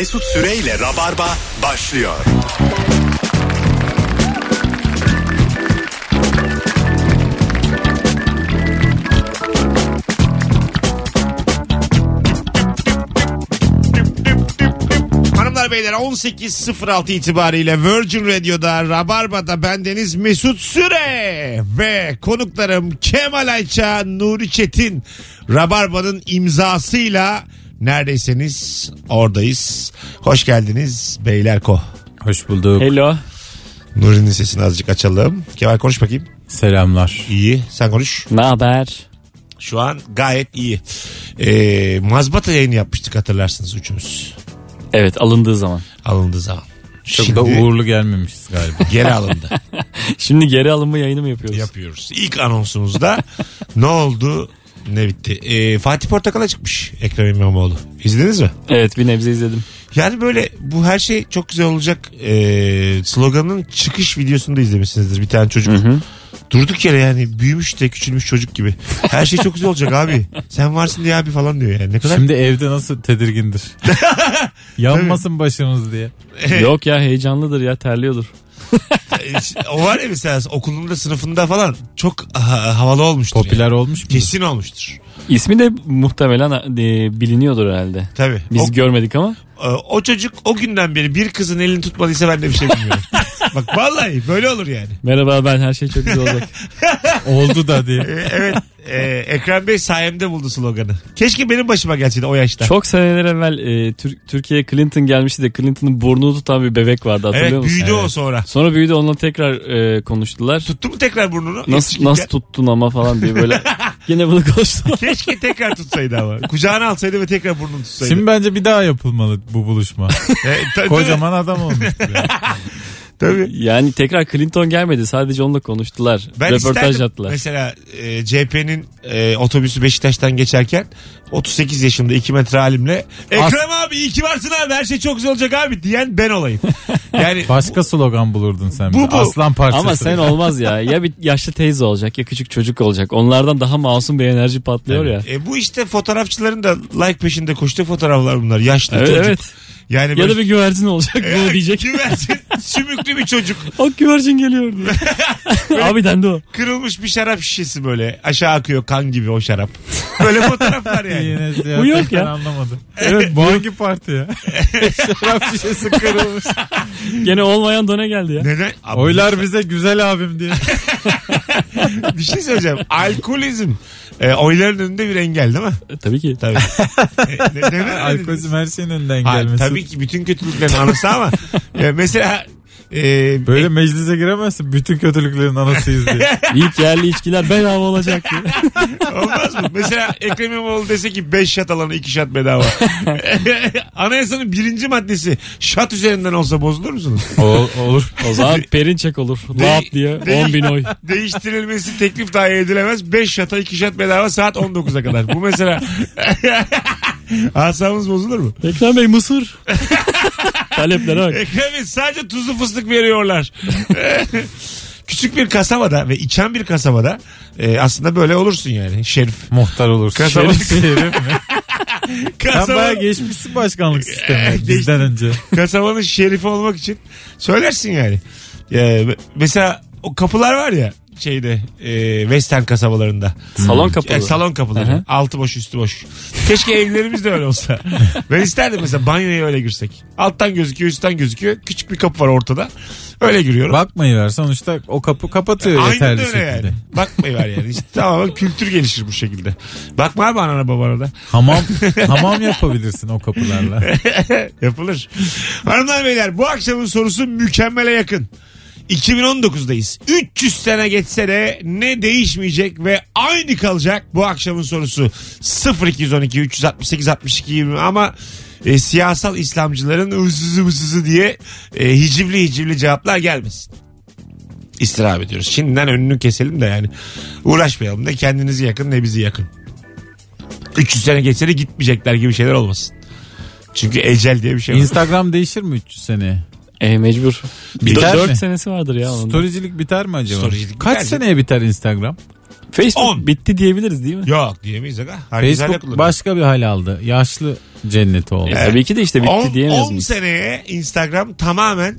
Mesut Süreyle Rabarba başlıyor. Hanımlar beyler 18.06 itibariyle Virgin Radio'da Rabarba'da bendeniz Mesut Süre ve konuklarım Kemal Ayça, Nuri Çetin Rabarba'nın imzasıyla neredeyseniz oradayız. Hoş geldiniz beyler ko. Hoş bulduk. Hello. Nuri'nin sesini azıcık açalım. Kemal konuş bakayım. Selamlar. İyi sen konuş. Ne haber? Şu an gayet iyi. Ee, mazbata yayını yapmıştık hatırlarsınız üçümüz. Evet alındığı zaman. Alındığı zaman. Çok Şimdi da uğurlu gelmemişiz galiba. geri alındı. Şimdi geri alınma yayını mı yapıyoruz? yapıyoruz. İlk anonsumuzda ne oldu ne bitti. Ee, Fatih Portakal'a çıkmış Ekrem İmamoğlu. İzlediniz mi? Evet bir nebze izledim. Yani böyle bu her şey çok güzel olacak ee, sloganın çıkış videosunu da izlemişsinizdir bir tane çocuk. Durduk yere yani büyümüş de küçülmüş çocuk gibi. Her şey çok güzel olacak abi. Sen varsın diye abi falan diyor yani. Ne kadar Şimdi evde nasıl tedirgindir. Yanmasın başımız diye. Yok ya heyecanlıdır ya terliyordur. o var ya mesela okulunda sınıfında falan çok ha- havalı olmuştur. Popüler yani. olmuş mu? Kesin olmuştur. İsmi de muhtemelen e, biliniyordur herhalde. Tabii. Biz O- görmedik ama. Ee, o çocuk o günden beri bir kızın elini tutmadıysa ben de bir şey bilmiyorum. Bak vallahi böyle olur yani. Merhaba ben her şey çok güzel olacak. Oldu da diye. Ee, evet e, Ekrem Bey sayemde buldu sloganı. Keşke benim başıma gelseydi o yaşta. çok seneler evvel e, Tür- Türkiye'ye Clinton gelmişti de Clinton'ın burnunu tutan bir bebek vardı hatırlıyor evet musun? büyüdü o sonra. Sonra büyüdü onunla tekrar e, konuştular. Tuttu mu tekrar burnunu? Nasıl Yetişkinken? nasıl tuttun ama falan diye böyle yine bunu konuştular. Keşke tekrar tutsaydı ama. Kucağına alsaydı ve tekrar burnunu tutsaydı. Şimdi bence bir daha yapılmalı bu buluşma. E, ta- Kocaman adam olmuş. Tabii. Yani tekrar Clinton gelmedi sadece onunla konuştular. Ben Röportaj isterdim yaptılar. mesela e, CHP'nin e, otobüsü Beşiktaş'tan geçerken 38 yaşında 2 metre halimle Ekrem abi iyi ki varsın abi her şey çok güzel olacak abi diyen ben olayım. Yani Başka slogan bulurdun sen. Bu, bize. bu. Aslan parçası. Ama sen olmaz ya. Ya bir yaşlı teyze olacak ya küçük çocuk olacak. Onlardan daha masum bir enerji patlıyor ya. E bu işte fotoğrafçıların da like peşinde koştuğu fotoğraflar bunlar. Yaşlı Evet, çocuk. evet. Yani Ya böyle da bir güvercin olacak E, bu diyecek. güvercin, sümüklü bir çocuk. O güvercin geliyor diye. Abi dendi o. Kırılmış bir şarap şişesi böyle. Aşağı akıyor kan gibi o şarap. Böyle fotoğraflar yani. Yine Bu yok ya. anlamadım. Evet bu hangi parti ya? Şarap şişesi kırılmış. Gene olmayan done geldi ya. Neden? Abi, Oylar bize güzel abim diye. Bir şey söyleyeceğim. Alkolizm e, oyların önünde bir engel değil mi? E, tabii ki. Tabii. E, ne- neden öyle Alkolizm her şeyin önünden Hayır, gelmesi. tabii ki bütün kötülüklerin anası ama e, mesela e, Böyle meclise giremezsin bütün kötülüklerin anasıyız diye. İlk yerli içkiler bedava olacak diye. olmaz mı? Mesela Ekrem İmamoğlu dese ki 5 şat alana 2 şat bedava. Anayasanın birinci maddesi şat üzerinden olsa bozulur musunuz? Ol- olur. O zaman perinçek olur. Lap diye de- 10 bin oy. Değiştirilmesi teklif dahi edilemez. 5 şata 2 şat bedava saat 19'a kadar. Bu mesela asabımız bozulur mu? Ekrem Bey mısır. Taleplere bak. Ekrem Bey sadece tuzlu fıstık veriyorlar. Küçük bir kasabada ve içen bir kasabada e, aslında böyle olursun yani şerif. Muhtar olursun. Kasaba- Şerif şerif mi? Sen Kasaba, bayağı geçmişsin başkanlık sistemi Geçtim. bizden önce. kasabanın şerifi olmak için söylersin yani. E, mesela o kapılar var ya şeyde e, Western kasabalarında. Salon kapalı. E, salon kapıları. Hı. Altı boş üstü boş. Keşke evlerimiz de öyle olsa. ben isterdim mesela banyoya öyle girsek. Alttan gözüküyor üstten gözüküyor. Küçük bir kapı var ortada. Öyle giriyorum. Bakmayı ver sonuçta o kapı kapatıyor Aynen yeterli öyle şekilde. yani. Bakmayı ver yani. İşte tamamen kültür gelişir bu şekilde. Bakma abi anana babana da. Hamam hamam yapabilirsin o kapılarla. Yapılır. Hanımlar beyler bu akşamın sorusu mükemmele yakın. 2019'dayız. 300 sene geçse de ne değişmeyecek ve aynı kalacak bu akşamın sorusu 0212 368 62 20 ama e, siyasal İslamcıların ıssızı mısızı diye e, hicivli hicivli cevaplar gelmesin. İstirham ediyoruz. Şimdiden önünü keselim de yani. Uğraşmayalım da kendinizi yakın ne bizi yakın. 300 sene geçse de gitmeyecekler gibi şeyler olmasın. Çünkü ecel diye bir şey var. Instagram değişir mi 300 sene? E mecbur. Biter 4 mi? senesi vardır ya onun. Storycilik biter mi acaba? Storycilik Kaç biter. seneye biter Instagram? Facebook On. bitti diyebiliriz değil mi? Yok diyemeyiz aga. Herkes hala Facebook başka bir hal aldı. Yaşlı cenneti oldu. E, tabii ki de işte bitti 10, diyemez 10 miyiz? seneye Instagram tamamen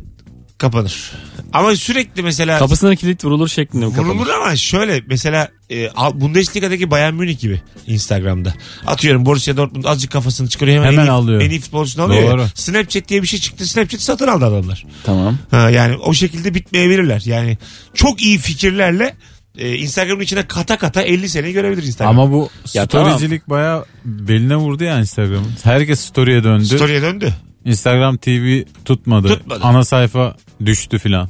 kapanır. Ama sürekli mesela Kapısına kilit vurulur şeklinde mi vurulur kapanır? ama şöyle mesela e, Al- Bundesliga'daki Bayern Münih gibi Instagram'da. Atıyorum Borussia Dortmund azıcık kafasını çıkarıyor hemen, Hemen en iyi, alıyor. en iyi futbolcusunu alıyor. ya. Doğru. Snapchat diye bir şey çıktı. Snapchat'i satın aldı adamlar. Tamam. Ha, yani o şekilde bitmeyebilirler. Yani çok iyi fikirlerle e, Instagram'ın içine kata kata 50 sene görebilir Instagram. Ama bu Ya storycilik baya beline vurdu ya Instagram'ın. Herkes story'e döndü. Story'e döndü. Instagram TV tutmadı. Tutmadı. Ana sayfa düştü filan.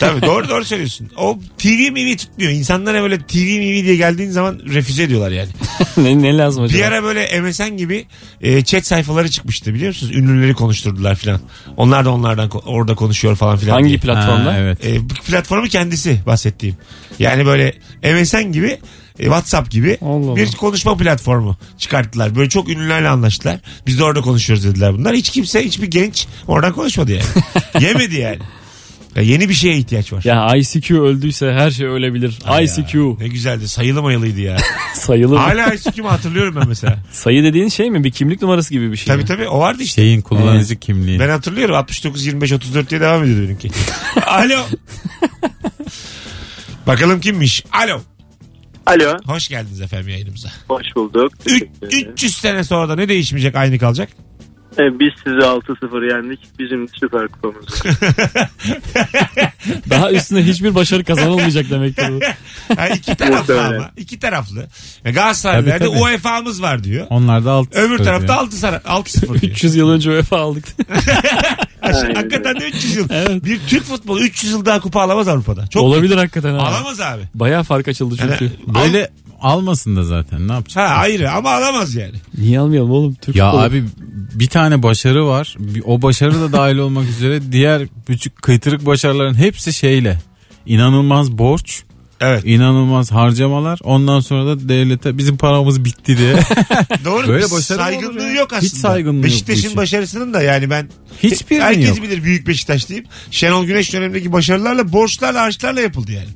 Tabii doğru doğru söylüyorsun. O TV mivi tutmuyor. İnsanlara böyle TV mivi diye geldiğin zaman refüze ediyorlar yani. ne, ne lazım acaba? Bir ara böyle MSN gibi e, chat sayfaları çıkmıştı biliyor musunuz? Ünlüleri konuşturdular filan. Onlar da onlardan ko- orada konuşuyor falan filan. Hangi diye. platformda? Ha, evet. E, bu platformu kendisi bahsettiğim. Yani böyle MSN gibi e, WhatsApp gibi Allah Allah. bir konuşma platformu çıkarttılar. Böyle çok ünlülerle anlaştılar. Biz de orada konuşuyoruz dediler bunlar. Hiç kimse hiçbir genç oradan konuşmadı yani. Yemedi yani. Ya yeni bir şeye ihtiyaç var. Ya ICQ öldüyse her şey ölebilir. Ya, ICQ Ne güzeldi. Sayılı mayılıydı ya. sayılı mı? Hala ICQ'mu hatırlıyorum ben mesela. Sayı dediğin şey mi? Bir kimlik numarası gibi bir şey tabii mi? tabii o vardı işte. Şeyin kullanıcı kimliği. Ben hatırlıyorum 69 25 34 diye devam ediyordu benimki. Alo. Bakalım kimmiş? Alo. Alo. Hoş geldiniz efendim yayınımıza. Hoş bulduk. Üç- 300 sene sonra da ne değişmeyecek aynı kalacak? Ee, biz sizi 6-0 yendik. Bizim süper kupamız. Daha üstüne hiçbir başarı kazanılmayacak demektir bu. Ha, iki taraflı Muhtemelen. ama. iki taraflı. Ya Galatasaray'da Tabii, tabii. UEFA'mız var diyor. Onlar da alt Öbür sıfır tarafta diyor. 6 sana 6-0 diyor. 300 yıl önce UEFA aldık. Aynen Hakikaten de 300 yıl. Evet. Bir Türk futbolu 300 yıl daha kupa alamaz Avrupa'da. Çok Olabilir hakikaten ha. Alamaz abi. Bayağı fark açıldı çünkü. Yani, Böyle almasın da zaten ne yapacak? Ha ayrı ama alamaz yani. Niye almayalım oğlum? Türk Ya futbolu. abi bir tane başarı var. O başarı da dahil olmak üzere diğer küçük kıytırık başarıların hepsi şeyle. İnanılmaz borç, Evet. inanılmaz harcamalar. Ondan sonra da devlete bizim paramız bitti diye. Doğru. Böyle başarı saygınlığı ya? yok aslında. Hiç saygınlığı yok Beşiktaş'ın işin. başarısının da yani ben Hiçbirinin herkes yok. bilir büyük Beşiktaş diyeyim. Şenol Güneş dönemindeki başarılarla borçlarla harçlarla yapıldı yani.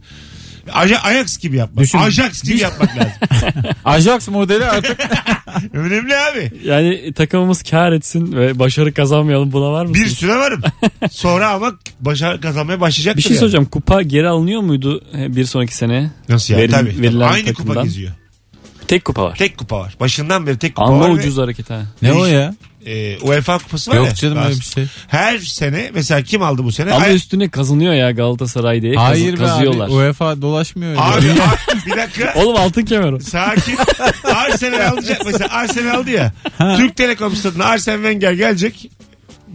Aja- Ajax gibi yapmak. Düşün. Ajax gibi yapmak lazım. Ajax modeli artık Önemli abi. Yani takımımız kar etsin ve başarı kazanmayalım buna var mısın? Bir süre varım. Sonra ama başarı kazanmaya başlayacaktır Bir şey yani. soracağım. Kupa geri alınıyor muydu bir sonraki sene? Nasıl yani? Veril- Tabii. tabii. verilen Aynı kupa takımdan. geziyor. Tek kupa var. Tek kupa var. Başından beri tek kupa Amma var. ucuz hareket ha. ne o ya? E, UEFA kupası var ya. Yok canım öyle bir şey. Her sene mesela kim aldı bu sene? Ama Ay- üstüne kazınıyor ya Galatasaray diye. Hayır be kazıyorlar. abi UEFA dolaşmıyor öyle. Abi, abi, bir dakika. Oğlum altın kemer o. Sakin. Arsenal alacak mesela Arsenal aldı ya. Türk Telekom stadına Arsene Wenger gelecek.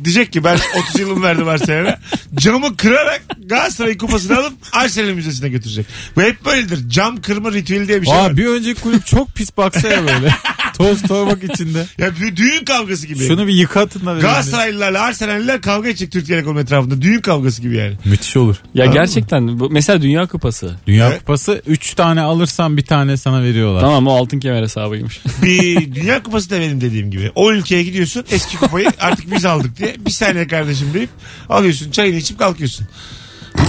Diyecek ki ben 30 yılımı verdim Arsenal'e. Camı kırarak Galatasaray kupasını alıp Arsenal müzesine götürecek. Bu hep böyledir. Cam kırma ritüeli diye bir şey Aa, var. bir önceki kulüp çok pis baksa ya böyle. Toz torbak içinde. Ya bir düğün kavgası gibi. Şunu bir yıkatın da. Galatasaraylılarla Arsenal'liler kavga edecek Türk Telekom etrafında. Düğün kavgası gibi yani. Müthiş olur. Ya Anladın gerçekten bu, mesela Dünya Kupası. Dünya Evet. Kupası 3 tane alırsan bir tane sana veriyorlar. Tamam o altın kemer hesabıymış. Bir dünya kupası da benim dediğim gibi. O ülkeye gidiyorsun eski kupayı artık biz aldık diye. Bir saniye kardeşim deyip alıyorsun çayını içip kalkıyorsun.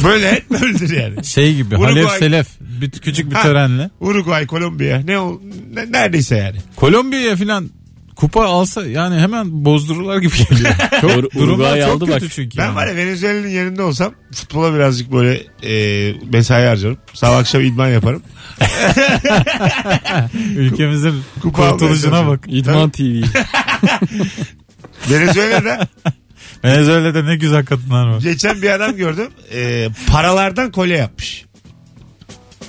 Böyle böyledir yani. Şey gibi Uruguay- Halef Selef bir küçük bir Ha. törenle. Uruguay, Kolombiya ne, o, ne neredeyse yani. Kolombiya'ya filan kupa alsa yani hemen bozdururlar gibi geliyor. Çok, Ur- durumlar Uruguay çok aldı kötü bak. çünkü. Ben yani. var ya Venezuela'nın yerinde olsam futbola birazcık böyle e, mesai harcarım. Sabah akşam idman yaparım. Ülkemizin Kupa kurtuluşuna bak. İdman TV. Venezuela'da Venezuela'da ne güzel kadınlar var. geçen bir adam gördüm. E, paralardan kolye yapmış.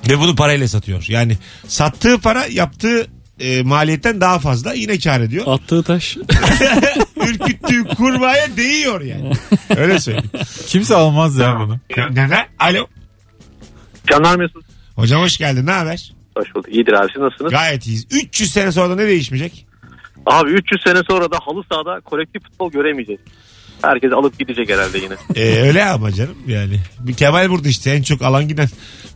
Ve bunu parayla satıyor. Yani sattığı para yaptığı e, maliyetten daha fazla yine kar ediyor. Attığı taş. Ürküttüğü kurbağaya değiyor yani. Öyle söyleyeyim. Kimse almaz ya bunu. Neden? Alo. Canlar Mesut. Hocam hoş geldin. Ne haber? Hoş bulduk. İyidir abi siz nasılsınız? Gayet iyiyiz. 300 sene sonra da ne değişmeyecek? Abi 300 sene sonra da halı sahada kolektif futbol göremeyeceğiz. Herkes alıp gidecek herhalde yine. Ee, öyle ama canım yani. Bir Kemal burada işte en çok alan giden.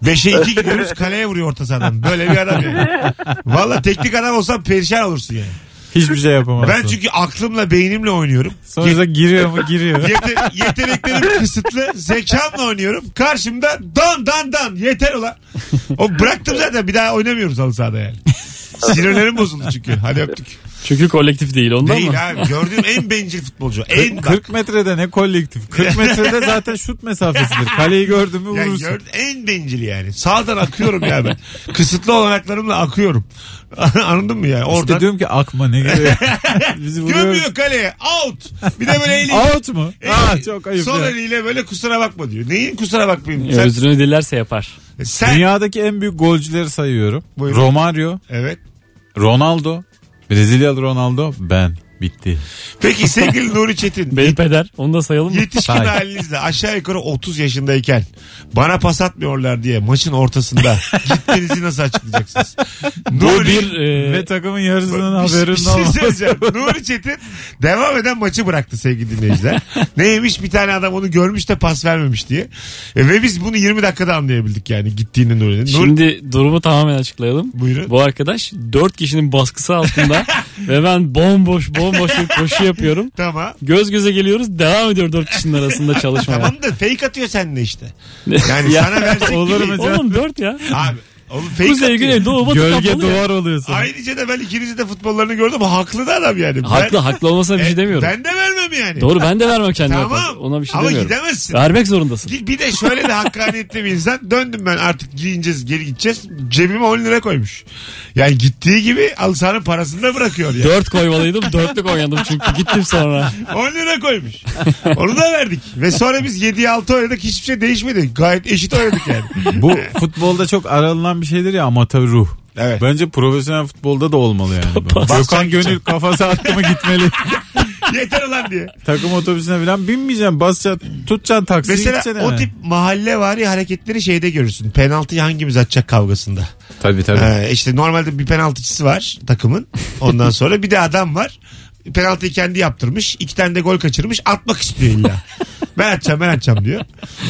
5'e 2 gidiyoruz kaleye vuruyor orta sahadan. Böyle bir adam yani. Valla teknik adam olsan perişan olursun yani. Hiçbir şey yapamazsın. Ben çünkü aklımla beynimle oynuyorum. Sonra da giriyor mu giriyor. Yete- yeteneklerim kısıtlı. Zekamla oynuyorum. Karşımda dan dan dan. Yeter ulan. O bıraktım zaten. Bir daha oynamıyoruz halı sahada yani. Sinirlerim bozuldu çünkü. Hadi öptük. Çünkü kolektif değil ondan Değil mı? abi. Gördüğüm en bencil futbolcu. En bak. 40 metrede ne kolektif. 40 metrede zaten şut mesafesidir. Kaleyi gördün mü Ya vurursun. gör, en bencil yani. Sağdan akıyorum ya ben. Kısıtlı olanaklarımla akıyorum. Anladın mı yani? İşte Oradan diyorum ki akma ne gereği. Bizi vuruyoruz. gömüyor kaleye. Out. Bir de böyle eliyle. Out mu? eliyle- Aa, çok ayıp Sol ya. eliyle böyle kusura bakma diyor. Neyin kusura bakmayayım? Ya Sen, Özrünü dilerse yapar. sen Dünyadaki en büyük golcüleri sayıyorum. Buyurun. Romario, Evet. Ronaldo, Brezilyalı Ronaldo, ben. Bitti. Peki sevgili Nuri Çetin. Benim peder. Onu da sayalım mı? Yetişkin Say. halinizle aşağı yukarı 30 yaşındayken bana pas atmıyorlar diye maçın ortasında gittiğinizi nasıl açıklayacaksınız? Bu Nuri, bir e, Ve takımın yarısının bir, bir haberinin şey olmaması. söyleyeceğim. Nuri Çetin devam eden maçı bıraktı sevgili dinleyiciler. Neymiş bir tane adam onu görmüş de pas vermemiş diye. E, ve biz bunu 20 dakikada anlayabildik yani gittiğini Nuri'nin. Nuri, Şimdi durumu tamamen açıklayalım. Buyurun. Bu arkadaş 4 kişinin baskısı altında ve ben bomboş bomboş bir koşu yapıyorum. Tamam. Göz göze geliyoruz devam ediyor 4 kişinin arasında çalışmaya. Tamam da fake atıyor seninle işte. Yani sana versek olur gibi. mu? Oğlum 4 ya. Abi oğlum fake Kuzey atıyor. güney doğu batı Gölge kapalı ya. duvar oluyorsun. Ayrıca da ben ikinizi de futbollarını gördüm. Haklı da adam yani. Haklı haklı olmasına bir şey E, demiyorum. Ben de vermem yani. Doğru ben de vermem kendime Tamam. pas. Ona bir şey Ama demiyorum. gidemezsin. Vermek zorundasın. Bir bir de şöyle de hakkaniyetli bir insan. Döndüm ben artık giyineceğiz geri gideceğiz. Cebime 10 lira koymuş. Yani gittiği gibi alsanın parasını da bırakıyor yani. 4 koymalıydım. Dörtlük oynadım çünkü. Gittim sonra. 10 lira koymuş. Onu da verdik. Ve sonra biz 7'ye 6 oynadık. Hiçbir şey değişmedi. Gayet eşit oynadık yani. Bu futbolda çok aranılan bir şeydir ya amatör ruh. Evet. Bence profesyonel futbolda da olmalı yani. Gökhan Gönül kafası attı mı gitmeli. Yeter ulan diye. Takım otobüsüne falan binmeyeceksin. Basacaksın. Tutacaksın taksiyi Mesela gideceksin o tip mahalle vari hareketleri şeyde görürsün. Penaltıyı hangimiz atacak kavgasında. Tabii tabii. Ee, işte normalde bir penaltıcısı var takımın. Ondan sonra bir de adam var. Penaltıyı kendi yaptırmış. iki tane de gol kaçırmış. Atmak istiyor illa. Ben atacağım ben atacağım diyor.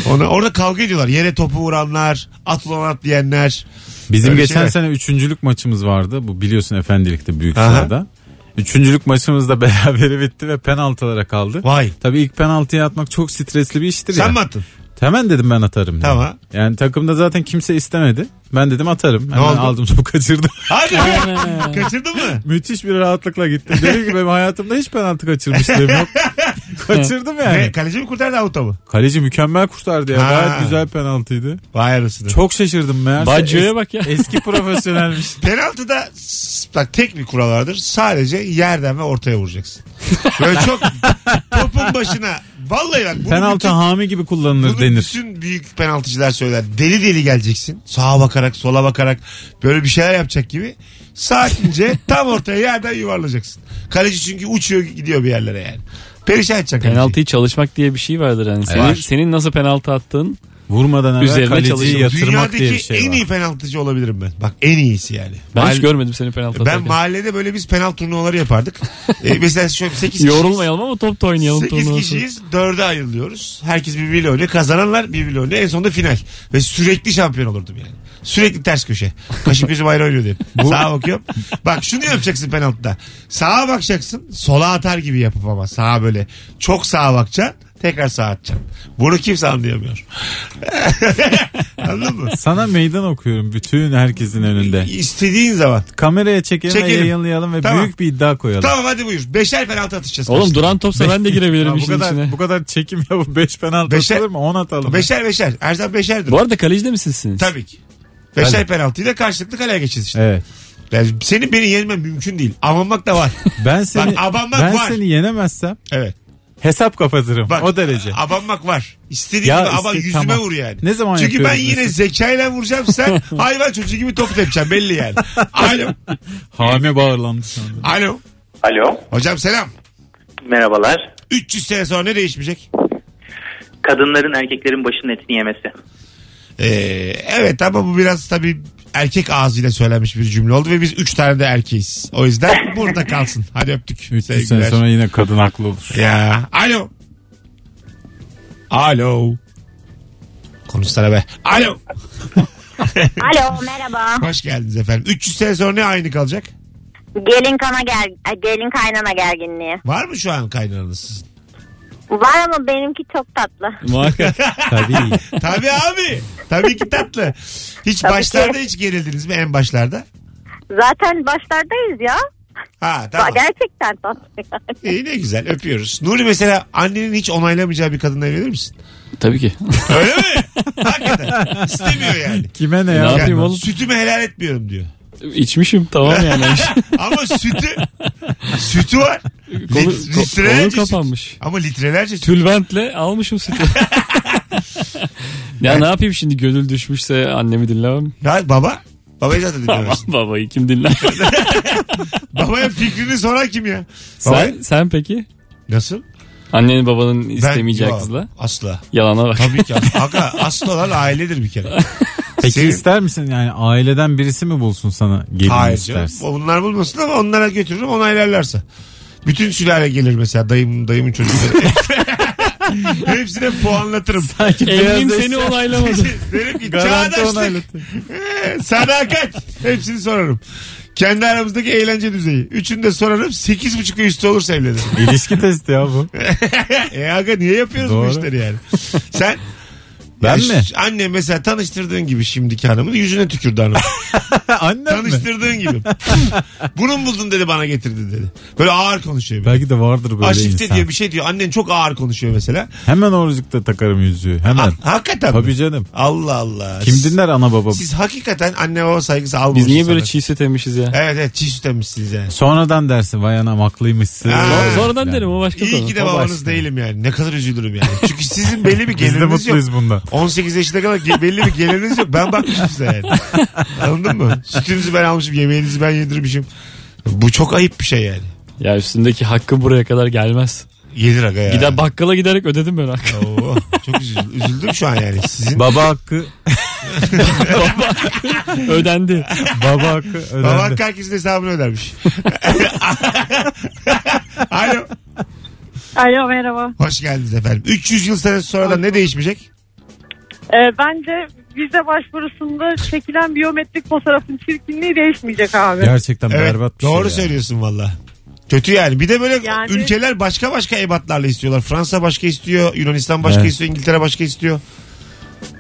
Ona, orada kavga ediyorlar. Yere topu vuranlar, at ulan at diyenler. Bizim Öyle geçen şeyler. sene üçüncülük maçımız vardı. Bu biliyorsun efendilikte büyük Aha. sahada. Üçüncülük maçımız da berabere bitti ve penaltılara kaldı. Vay. Tabii ilk penaltıyı atmak çok stresli bir iştir ya. Sen mi attın? Hemen dedim ben atarım. diye. Tamam. Yani takımda zaten kimse istemedi. Ben dedim atarım. Hemen oldu? aldım topu kaçırdım. Hadi be. Kaçırdın mı? Müthiş bir rahatlıkla gittim. Dedim ki benim hayatımda hiç penaltı kaçırmışlığım yok. Kaçırdım yani. Ne, kaleci mi kurtardı avuta mı? Kaleci mükemmel kurtardı ya. Ha. Gayet güzel penaltıydı. Vay arasını. Çok şaşırdım meğerse. Baggio'ya es- bak ya. Eski profesyonelmiş. Penaltıda s- bak tek bir kural vardır. Sadece yerden ve ortaya vuracaksın. Böyle çok topun başına. Vallahi bak. bunu Penaltı bütün- hami gibi kullanılır Bunu denir. bütün büyük penaltıcılar söyler. Deli deli geleceksin. Sağa bakarak sola bakarak böyle bir şeyler yapacak gibi. Sakince tam ortaya yerden yuvarlayacaksın. Kaleci çünkü uçuyor gidiyor bir yerlere yani. Perişan edeceksin kaleciyi. Penaltıyı çalışmak diye bir şey vardır hani. Senin, Var. senin nasıl penaltı attığın Vurmadan evvel Üzerine kaleciyi çalışılır. yatırmak diye bir Dünyadaki şey en var. iyi penaltıcı olabilirim ben. Bak en iyisi yani. ben Mahalle- hiç görmedim senin penaltı ben atarken. mahallede böyle biz penaltı turnuvaları yapardık. ee, mesela şöyle 8 kişiyiz. Yorulmayalım ama top da oynayalım. 8 turnuvası. kişiyiz. 4'e ayrılıyoruz. Herkes birbiriyle oynuyor. Kazananlar birbiriyle oynuyor. En sonunda final. Ve sürekli şampiyon olurdum yani. Sürekli ters köşe. Kaşım gözüm ayrı oynuyor diye. Sağa bakıyorum. Bak şunu yapacaksın penaltıda. Sağa bakacaksın. Sola atar gibi yapıp ama sağa böyle. Çok sağa bakacaksın. Tekrar sağa atacaksın. Bunu kimse anlayamıyor. Anladın mı? Sana meydan okuyorum bütün herkesin önünde. İstediğin zaman. Kameraya çekelim, Çekelim. yayınlayalım ve Tamam. büyük bir iddia koyalım. Tamam hadi buyur. Beşer penaltı atışacağız. Oğlum karşılıklı. duran topsa ben de girebilirim Ya bu işin kadar içine. bu kadar çekim ya bu 5 penaltı Beşer- atılır mı? 10 atalım. Beşer beşer. Erzan beşerdir. Bu arada kaleci de mi sizsiniz? Tabii ki. Beşer penaltıyla karşılıklı kaleye geçeceğiz işte. Evet. Yani senin beni yenmen mümkün değil. Abanmak da var. Ben seni Bak, abanmak ben var. seni yenemezsem Evet. Hesap kapatırım. Bak, o derece. Abanmak var. İstediğin Ya gibi ama iste- yüzüme tamam. vur yani. Ne zaman Çünkü ben yine mesela? zekayla vuracağım sen hayvan çocuğu gibi top tepeceğim belli yani. Alo. Hame bağırlandı anda. Alo. Alo. Hocam selam. Merhabalar. 300 sene sonra ne değişmeyecek? Kadınların erkeklerin başının etini yemesi. Ee, evet ama bu biraz tabii erkek ağzıyla söylenmiş bir cümle oldu ve biz 3 tane de erkeğiz. O yüzden burada kalsın. Hadi öptük. 300 Sevgiler. sene sonra yine kadın haklı olur. Ya. Alo. Alo. Konuşsana be. Alo. Alo merhaba. Hoş geldiniz efendim. 300 sene sonra ne aynı kalacak? Gelin kana ger gelin kaynana gerginliği. Var mı şu an kaynananız sizin? Var ama benimki çok tatlı. Muhakkak. Tabii. Tabii abi. Tabii ki tatlı. Hiç Tabii başlarda ki. hiç gerildiniz mi en başlarda? Zaten başlardayız ya. Ha tamam. Gerçekten tatlı yani. İyi ne güzel öpüyoruz. Nuri mesela annenin hiç onaylamayacağı bir kadınla evlenir misin? Tabii ki. Öyle mi? Hakikaten. İstemiyor yani. Kime ne Ne ya? yapayım Yani oğlum? Sütümü helal etmiyorum diyor. İçmişim tamam yani. Ama sütü sütü var. Kolu, Lit- ko- litrelerce kolu süt. kapanmış. Ama litrelerce süt. Tülbentle almışım sütü. ya ne yapayım şimdi gönül düşmüşse annemi dinlemem. Ya baba. Babayı zaten Aman dinlemezsin. babayı kim dinler? Babaya fikrini soran kim ya? sen, Babaya- sen peki? Nasıl? Annenin babanın istemeyeceği kızla. Asla. Yalana bak. Tabii ki. asla. Aga, aslı olan ailedir bir kere. Peki Senin- ister misin yani aileden birisi mi bulsun sana gelin Hayır canım. istersin? Onlar bulmasın ama onlara götürürüm onaylarlarsa. Bütün sülale gelir mesela dayım dayımın çocukları. Hepsine puanlatırım. Beyaz seni onaylamadı. Derim ki Garanti çağdaşlık, sadakat. Hepsini sorarım. Kendi aramızdaki eğlence düzeyi. Üçünü de sorarım. Sekiz buçuk ve üstü olursa evlenirim. İlişki testi ya bu. e aga niye yapıyoruz bu Doğru. işleri yani? Sen Ben Ya mi? Anne mesela tanıştırdığın gibi şimdiki hanımın yüzüne tükürdü hanım. Annem mi? Tanıştırdığın gibi. Bunu mu buldun dedi bana getirdi dedi. Böyle ağır konuşuyor. böyle. Belki de vardır böyle Aşifte insan. diyor bir şey diyor. Annen çok ağır konuşuyor mesela. Hemen oracıkta takarım yüzüğü. Hemen. Ha, hakikaten Tabii mi? canım. Allah Allah. Kim dinler ana baba? Siz hakikaten anne baba saygısı Biz almıyorsunuz. niye böyle çiğ süt emmişiz ya? Evet evet çiğ süt emmişsiniz yani. Sonradan dersin vay anam haklıymışsın. Ha. Sonra- Sonradan Yani. derim o başka İyi konu. ki de babanız başka. değilim yani. Ne kadar üzülürüm yani. Çünkü sizin belli bir Biz de geliriniz yok. mutluyuz bundan. 18 yaşına kadar belli bir geliriniz yok. Ben bakmışım size yani. Anladın mı? Sütünüzü ben almışım, yemeğinizi ben yedirmişim. Bu çok ayıp bir şey yani. Ya üstündeki hakkı buraya kadar gelmez. Yedir aga ya. Gider bakkala giderek ödedim ben hakkı. Oo, çok üzüldüm, üzüldüm şu an yani. Sizin Baba hakkı. Ödendi. Baba hakkı ödendi. baban herkesin hesabını ödermiş. Alo. Alo merhaba. Hoş geldiniz efendim. 300 yıl sonra da ne değişmeyecek? Ee, bence vize başvurusunda çekilen biyometrik fotoğrafın çirkinliği değişmeyecek abi. Gerçekten Evet, berbat bir şey doğru ya. söylüyorsun valla. Kötü yani. Bir de böyle Yani- ülkeler başka başka ebatlarla istiyorlar. Fransa başka istiyor, Yunanistan başka Evet. istiyor, İngiltere başka istiyor.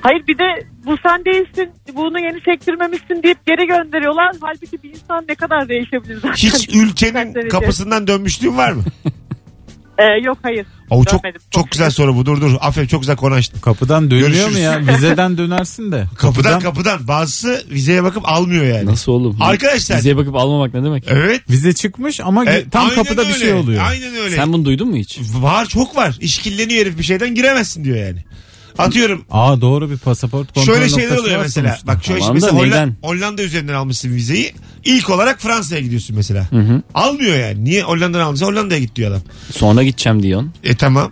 Hayır bir de bu sen değilsin bunu yeni çektirmemişsin deyip geri gönderiyorlar. Halbuki bir insan ne kadar değişebilir zaten. Hiç ülkenin kapısından dönmüşlüğün var mı? Ee, yok hayır. O çok Dönmedim. çok güzel soru bu. Dur dur. Aferin çok güzel konu açtın. Kapıdan dönüyor Görüşürüz. mu ya? Vizeden dönersin de. Kapıdan kapıdan. Bazısı vizeye bakıp almıyor yani. Nasıl oğlum? Arkadaşlar. Vizeye bakıp almamak ne demek? Evet. Vize çıkmış ama Evet, tam aynen kapıda bir öyle. şey oluyor. Aynen öyle. Sen bunu duydun mu hiç? Var çok var. İşkilleniyor herif bir şeyden giremezsin diyor yani. Atıyorum. Aa doğru bir pasaport kontrol Şöyle şeyler noktası oluyor var mesela. sonuçta. Bak şöyle Tamam mesela da Hollanda, neyden? Hollanda üzerinden almışsın vizeyi. İlk olarak Fransa'ya gidiyorsun mesela. hı. Almıyor yani. Niye Hollanda'dan almışsa Hollanda'ya git diyor adam. Sonra gideceğim diyorsun. E tamam.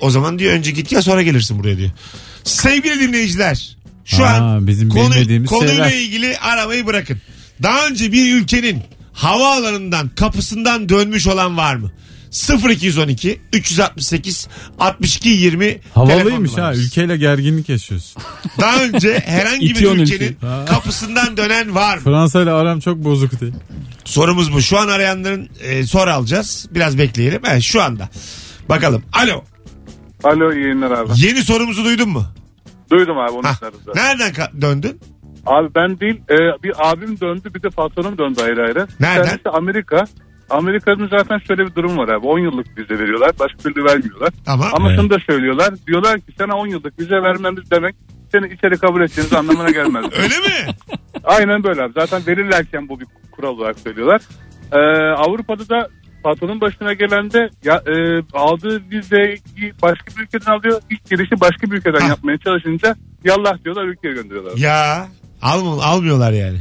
O zaman diyor önce git ya sonra gelirsin buraya diyor. Sevgili dinleyiciler. Şu Aa, an bizim konu, bilmediğimiz konuyla şeyler. ilgili aramayı bırakın. Daha önce bir ülkenin havaalanından kapısından dönmüş olan var mı? 0212 368 62 20 Havalıymış ha. Ülkeyle gerginlik yaşıyorsun. Daha önce herhangi bir ülkenin ülkeyi. kapısından dönen var mı? Fransa ile aram çok bozuk değil. Sorumuz bu. Şu an arayanların e, soru alacağız. Biraz bekleyelim. Evet, şu anda. Bakalım. Alo. Alo iyi yayınlar abi. Yeni sorumuzu duydun mu? Duydum abi onu sarıza. Nereden ka- döndün? Abi ben değil e, bir abim döndü bir de patronum döndü ayrı ayrı. Nereden? Bir tanesi Amerika. Amerika'nın zaten şöyle bir durum var abi. 10 yıllık vize veriyorlar. Başka türlü vermiyorlar. Tamam. Ama Evet. şunu da söylüyorlar. Diyorlar ki sana 10 yıllık vize vermemiz demek seni içeri kabul edeceğiniz anlamına gelmez. Öyle mi? Aynen böyle abi. Zaten verirlerken bu bir kural olarak söylüyorlar. Ee, Avrupa'da da patronun başına gelen de ya, e, aldığı vizeyi başka bir ülkeden alıyor. İlk girişi başka bir ülkeden Ha. yapmaya çalışınca yallah diyorlar ülkeye gönderiyorlar. ya alm almıyorlar yani.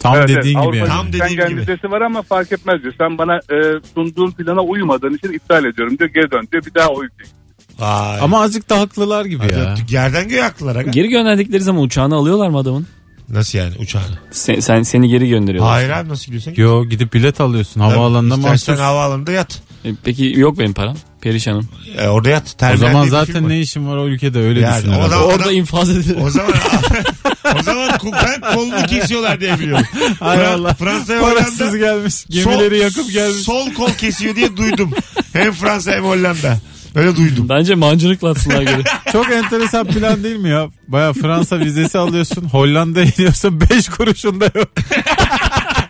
Tam Evet, evet. dediğin gibi Avrupa'nın yani. Tam Schengen gibi. vizesi var ama fark etmez diyor. Sen bana e, sunduğun plana uymadığın için iptal ediyorum diyor. Geri dön diyor. Bir daha o ülkeye. Vay. Ama azıcık da haklılar gibi Hadi ya. öptük. Yerden göğe haklılar. aga. Geri gönderdikleri zaman uçağını alıyorlar mı adamın? Nasıl yani uçağını? Sen, sen seni geri gönderiyorlar. Hayır abi nasıl gidiyorsun? Yo gidip bilet alıyorsun havaalanında İstersen mahsus. havaalanında yat. E, peki yok benim param. Perişanım. E, orada yat. O Terminal zaman diye bir film zaten var. ne işin var o ülkede öyle Yani düşün. o zaman- Orada infaz edilir. O zaman O zaman ben kolunu kesiyorlar diye biliyorum. Hay Fra- Allah. Fransa ve Parasız Hollanda gelmiş. Gemileri yakıp gelmiş. Sol kol kesiyor diye duydum. Hem Fransa hem Hollanda. Öyle duydum. Bence mancınıkla atsınlar geri. Çok enteresan plan değil mi ya? Baya Fransa vizesi alıyorsun. Hollanda'ya gidiyorsun 5 kuruşunda yok.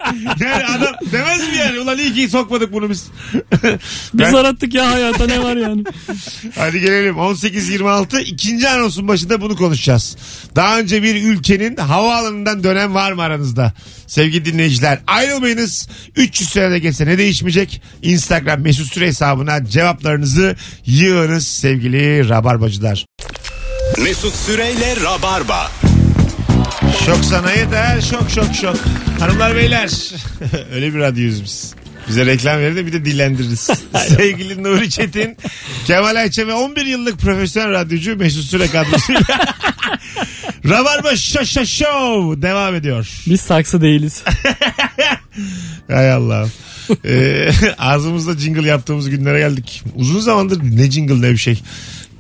Yani adam demez mi yani? Ulan iyi ki sokmadık bunu biz. Biz Ben- arattık ya hayatta ne var yani. Hadi gelelim 18.26 ikinci anonsun başında bunu konuşacağız. Daha önce bir ülkenin havaalanından dönen var mı aranızda? Sevgili dinleyiciler ayrılmayınız. 300 senede geçse ne değişmeyecek? Instagram mesut süre hesabına cevaplarınızı yığınız sevgili rabarbacılar. Mesut Süreyle Rabarba. Şok sana yeter şok şok şok. Hanımlar beyler öyle bir radyoyuz biz. Bize reklam verir de bir de dillendiririz. Sevgili Nuri Çetin, Kemal Ayça ve 11 yıllık profesyonel radyocu Mesut Süre kadrosuyla. Rabarba Şo Show devam ediyor. Biz saksı değiliz. Hay Allah'ım. Ee, ağzımızda jingle yaptığımız günlere geldik. Uzun zamandır ne jingle ne bir şey.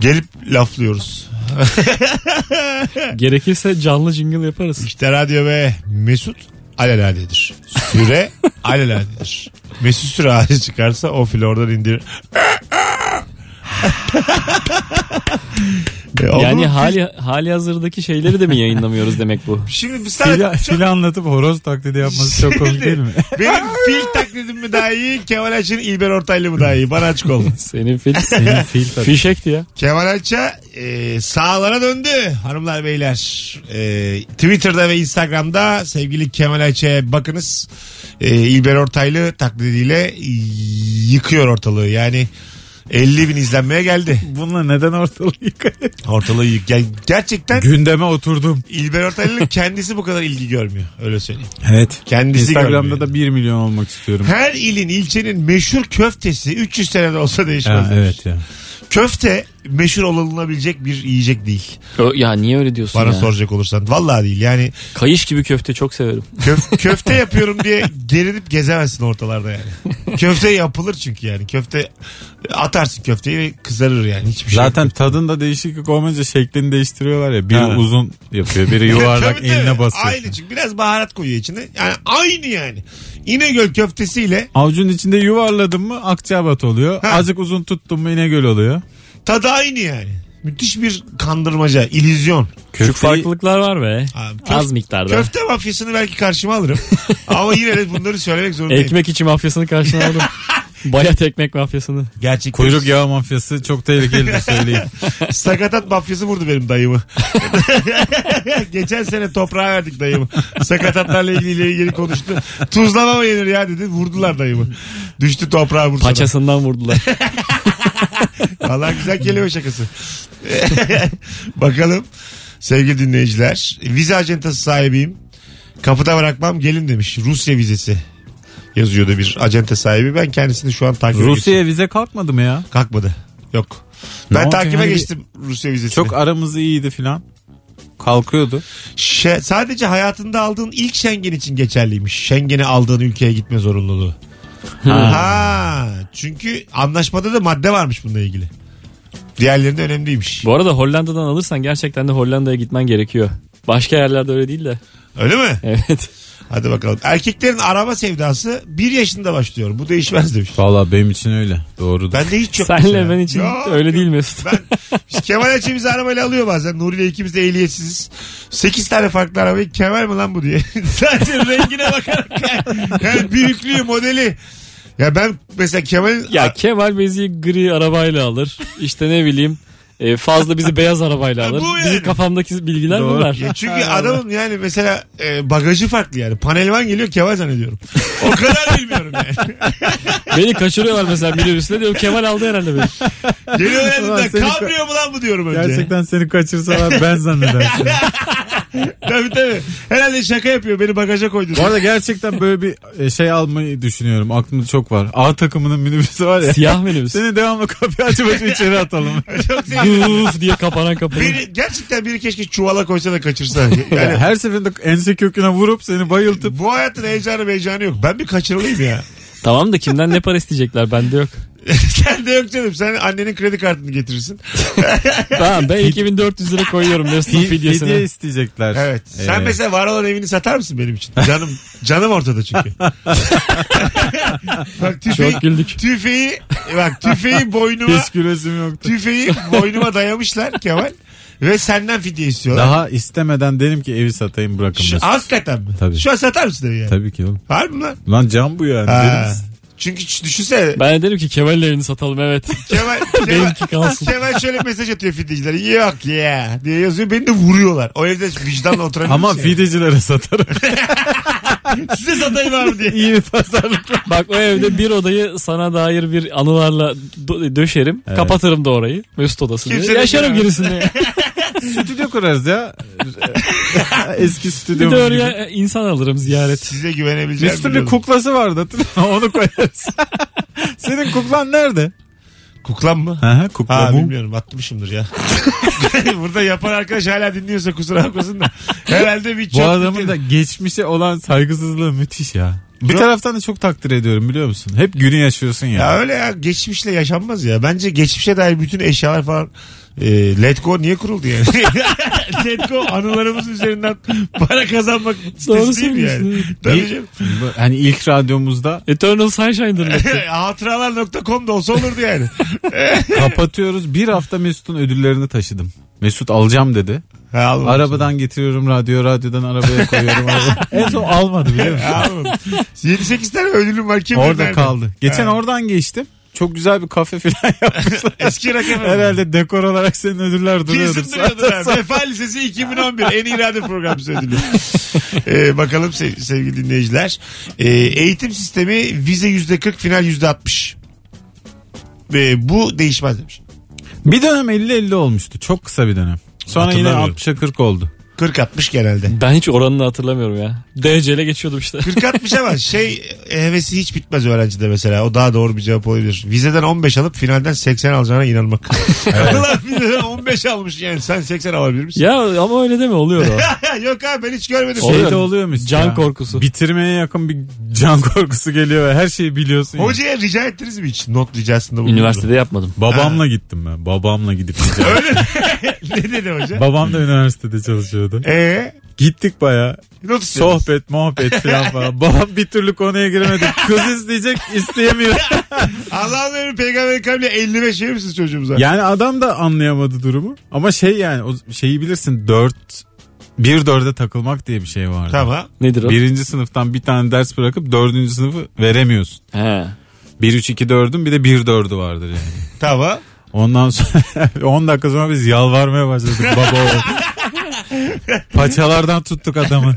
Gelip laflıyoruz. Gerekirse canlı jingle yaparız. İşte radyo ve Mesut aleladedir. Süre aleladedir. Mesut Süre ağacı çıkarsa o fil oradan indirir. E, Yani hali, hali hazırdaki şeyleri de mi yayınlamıyoruz demek bu? Şimdi bir Fili, saat fili anlatıp horoz taklidi yapması çok komik değil mi? benim fil taklidim mi daha iyi Kemal Ayça'nın İlber Ortaylı mı daha iyi bana açık olun. Senin fil. Senin fil tabii. Fişekti ya. Kemal Ayça e, sağlara döndü hanımlar beyler. E, Twitter'da ve Instagram'da sevgili Kemal Ayça'ya bakınız. E, İlber Ortaylı taklidiyle yıkıyor ortalığı. Yani 50 bin izlenmeye geldi. Bununla neden ortalığı yıkayın? Ortalığı yık. Yani gerçekten Gündeme oturdum. İlber Ortaylı'nın kendisi bu kadar ilgi görmüyor. Öyle söyleyeyim. Evet. Kendisi Instagram'da görmüyor. da 1 milyon olmak istiyorum. Her ilin ilçenin meşhur köftesi 300 senede olsa değişmez. Ha, evet ya. Köfte meşhur olunabilecek bir yiyecek değil. Ö- Ya niye öyle diyorsun Bana ya? soracak olursan. Vallahi değil. Yani Kayış gibi köfte çok severim. Köf- köfte yapıyorum diye gerilip gezemezsin ortalarda yani. Köfte yapılır çünkü yani. Köfte atarsın köfteyi ve kızarır yani. Hiçbir şey Zaten tadında değişiklik olmayınca şeklini değiştiriyorlar ya. Biri Ha. uzun yapıyor, biri yuvarlak Tabii, tabii. eline basıyor. Aynı çünkü biraz baharat koyuyor içine. Yani aynı yani. İnegöl köftesiyle Avucun içinde yuvarladın mı Akçabat oluyor. Ha. Azıcık uzun tuttun mu İnegöl oluyor. tadı aynı yani. Müthiş bir kandırmaca, illüzyon. Küçük farklılıklar var be. Abi, köf- Az miktarda. Köfte mafyasını belki karşıma alırım. Ama yine de bunları söylemek zorundayım. Ekmek içi mafyasını karşına aldım. Bayat ekmek mafyasını. Gerçekten. Kuyruk yağı mafyası çok tehlikelidir söyleyeyim. Sakatat mafyası vurdu benim dayımı. Geçen sene toprağa verdik dayımı. Sakatatlarla ilgili ilgili konuştu. Tuzlama mı yenir ya dedi. Vurdular dayımı. Düştü toprağa Bursa'da. Paçasından vurdular. Valla güzel kelime şakası. Bakalım sevgili dinleyiciler. Vize acentası sahibiyim. Kapıda bırakmam gelin demiş. Rusya vizesi yazıyordu bir acente sahibi. Ben kendisini şu an takip Rusya'ya vize kalkmadı mı ya? Kalkmadı. Yok. Ne Ben oldu takibe yani? geçtim Rusya vizesini. Çok aramız iyiydi filan. Kalkıyordu. Şe- sadece hayatında aldığın ilk Schengen için geçerliymiş. Schengen'e aldığın ülkeye gitme zorunluluğu. Ha. çünkü anlaşmada da madde varmış bununla ilgili. Diğerlerinde önemli değilmiş. Bu arada Hollanda'dan alırsan gerçekten de Hollanda'ya gitmen gerekiyor. Başka yerlerde öyle değil de. Öyle mi? Evet. Hadi bakalım. Erkeklerin araba sevdası bir yaşında başlıyor. Bu değişmez demiş. Valla benim için öyle. Doğrudur. Ben de hiç yok. Senle mesela. ben için Yok, öyle yok. değil Mesut. Ben biz Kemal Açı bizi arabayla alıyor bazen. Nuri ile ikimiz de ehliyetsiziz. 8 tane farklı arabayı Kemal mi lan bu diye. Sadece rengine bakarak yani, yani büyüklüğü modeli. Ya ben mesela Kemal'in Ya Kemal Bey'i gri arabayla alır. İşte ne bileyim e, fazla bizi beyaz arabayla alır. bu yani. Bizim kafamdaki bilgiler Doğru. bunlar. Ya çünkü adamın yani mesela e, bagajı farklı yani. Panelvan geliyor Kemal zannediyorum. O kadar bilmiyorum yani. Beni kaçırıyorlar mesela minibüsle diyorum Kemal aldı herhalde beni. Geliyor Ulan yanımda seni- kabriyo mu lan bu diyorum önce. Gerçekten seni kaçırsalar ben zannedersin. Tabii tabii. Herhalde şaka yapıyor beni bagaja koydu. Bu arada gerçekten böyle bir e, şey almayı düşünüyorum. Aklımda çok var. A takımının minibüsü var ya. Siyah minibüs. Seni devamlı kapıyı açıp açıp içeri atalım. Çok. Uf diye kapanan kapı. Biri, gerçekten biri keşke çuvala koysa da kaçırsa. Yani Yani her seferinde ense köküne vurup seni bayıltıp bu hayatın heyecanı heyecanı yok. Ben bir kaçırılayım ya. Tamam da kimden ne para isteyecekler bende yok. Sen de yok canım. Sen annenin kredi kartını getirirsin. Tamam ben 2400 lira koyuyorum Mesut'un Fi- Fidye fidyesine. isteyecekler. Evet. Sen Ee, mesela var olan evini satar mısın benim için? Canım canım ortada çünkü. bak tüfeği, Çok güldük. tüfeği bak tüfeği boynuma Hiç gülesim yoktu. tüfeği boynuma dayamışlar Kemal. Ve senden fidye istiyorlar. Daha istemeden dedim ki evi satayım bırakın. Şu, Mesut. hakikaten mi? Tabii. Şu an satar mısın evi yani? Tabii ki oğlum. Var mı lan? Lan can bu yani. Ha. Misin? Çünkü düşünsene. Ben de dedim ki Kemal'in evini satalım evet. Kemal, Kemal, Benimki kalsın. Kemal şöyle mesaj atıyor fidyecilere. Yok ya diye yazıyor. Beni de vuruyorlar. O evde vicdanla oturabilir Ama misin? fidyecilere satarım. Size satayım abi diye. İyi bir pazarlık. Bak o evde bir odayı sana dair bir anılarla döşerim. Evet. Kapatırım da orayı. Mesut odası diye. Kimse de Yaşarım gerisini. Stüdyo kurarız ya. Eski bir stüdyomuz de gibi. oraya e, insan alırım ziyaret. Size güvenebileceğim Mesut'un bir kuklası vardı hatırlıyor musun? Onu koyarız. Senin kuklan nerede? Kuklam mı? Hı hı Ha kukla bu. bilmiyorum atmışımdır ya. Burada yapan arkadaş hala dinliyorsa kusura bakmasın da. Herhalde bir çok... Bu adamın da geçmişe olan saygısızlığı müthiş ya. Bir Yok. taraftan da çok takdir ediyorum biliyor musun? Hep günü yaşıyorsun ya. Ya öyle ya geçmişle yaşanmaz ya. Bence geçmişe dair bütün eşyalar falan e, let go niye kuruldu yani? let go anılarımız üzerinden para kazanmak Doğru sitesi değil mi yani? söylüyorsun. Tabii canım. Hani ilk radyomuzda Eternal Sunshine'dır. Hatıralar.com da olsa olurdu yani. kapatıyoruz. Bir hafta Mesut'un ödüllerini taşıdım. Mesut alacağım dedi. Ha, almadım. Arabadan getiriyorum radyo, radyodan arabaya koyuyorum. araba- en son almadı biliyor musun? Almadım. 7-8 tane ödülüm var. Kim bilir Orada nerede? kaldı. Geçen Ha. oradan geçtim. Çok güzel bir kafe falan yapmışlar. Eski rakam. Herhalde dekor olarak senin ödüller duruyordur. Kesin duruyordur ha. Vefa Lisesi 2011 en iyi radyo programcısı ödülü. Ee, bakalım sev- sevgili dinleyiciler. Ee, eğitim sistemi vize %40 final %60. Ve bu değişmez demiş. Bir dönem 50-50 olmuştu. Çok kısa bir dönem. Sonra yine Hatırlamıyorum. 60'a 40 oldu. 40-60 genelde. Ben hiç oranını hatırlamıyorum ya. DC'le geçiyordum işte. 40-60 ama şey hevesi hiç bitmez öğrencide mesela. O daha doğru bir cevap olabilir. Vizeden 15 alıp finalden 80 alacağına inanmak. Ulan vizeden 15 almış yani sen 80 alabilir misin? ya ama öyle deme oluyor o. Yok abi ben hiç görmedim. Oluyor. Şeyde oluyormuş Can ya. korkusu. Bitirmeye yakın bir can korkusu geliyor ve her şeyi biliyorsun. ya. Hocaya rica ettiniz mi hiç? Not ricasında bulundunuz mu? Üniversitede yapmadım. Babamla gittim ben. Babamla gidip. Öyle ne dedi hoca? Babam da üniversitede çalışıyordu. Eee? Gittik baya. Sohbet, muhabbet falan falan. Babam bir türlü konuya giremedi. Kız isteyecek, isteyemiyor. Allah'ın emri peygamberin kavliyle 55 verir misiniz çocuğumuza? yani adam da anlayamadı durumu. Ama şey yani o şeyi bilirsin 4 bir dörde takılmak diye bir şey vardı. Tamam. Nedir o? Birinci sınıftan bir tane ders bırakıp dördüncü sınıfı veremiyorsun. He. 1 3 2 4'ün bir de 1 4'ü vardır yani. Tamam. Ondan sonra 10 dakika sonra biz yalvarmaya başladık baba oğul. Paçalardan tuttuk adamı.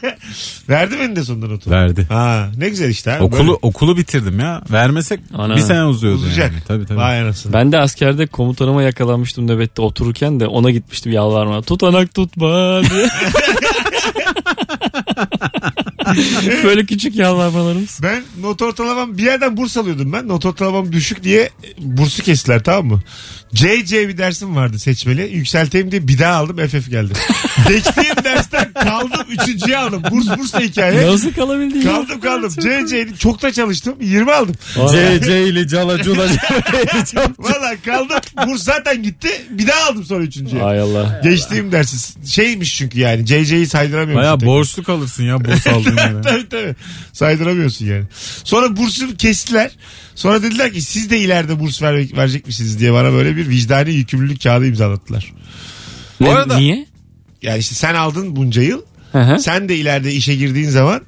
Verdi mi de sonunda notu? Verdi. Ha, ne güzel işte. ha. Okulu okulu bitirdim ya. Vermesek Ana. bir sene uzuyordu Uzayacak. yani. Tabii tabii. Vay anasını. Ben de askerde komutanıma yakalanmıştım nöbette otururken de ona gitmiştim yalvarma. Tutanak tutma diye. Böyle küçük yalvarmalarımız. Ben not ortalamam bir yerden burs alıyordum ben. Not ortalamam düşük diye bursu kestiler tamam mı? CC bir dersim vardı seçmeli. Yükselteyim diye bir daha aldım FF geldi. Geçtiğim dersten kaldım üçüncüye aldım. Burs bursla hikaye. Nasıl kalabildin ya? Kaldım kaldım. CC'yi çok da çalıştım. 20 aldım. C C ile cala cula Valla kaldım. Burs zaten gitti. Bir daha aldım sonra üçüncüye. Ay Allah. Geçtiğim dersi şeymiş çünkü yani CC'yi saydıramıyorum. Baya borçlu kalırsın ya burs aldığın yere. tabii tabii. Saydıramıyorsun yani. Sonra bursu kestiler. Sonra dediler ki siz de ileride burs ver, verecek misiniz diye bana böyle bir vicdani yükümlülük kağıdı imzalattılar. Ne, arada- Niye? Yani işte sen aldın bunca yıl. Hı hı. Sen de ileride işe girdiğin zaman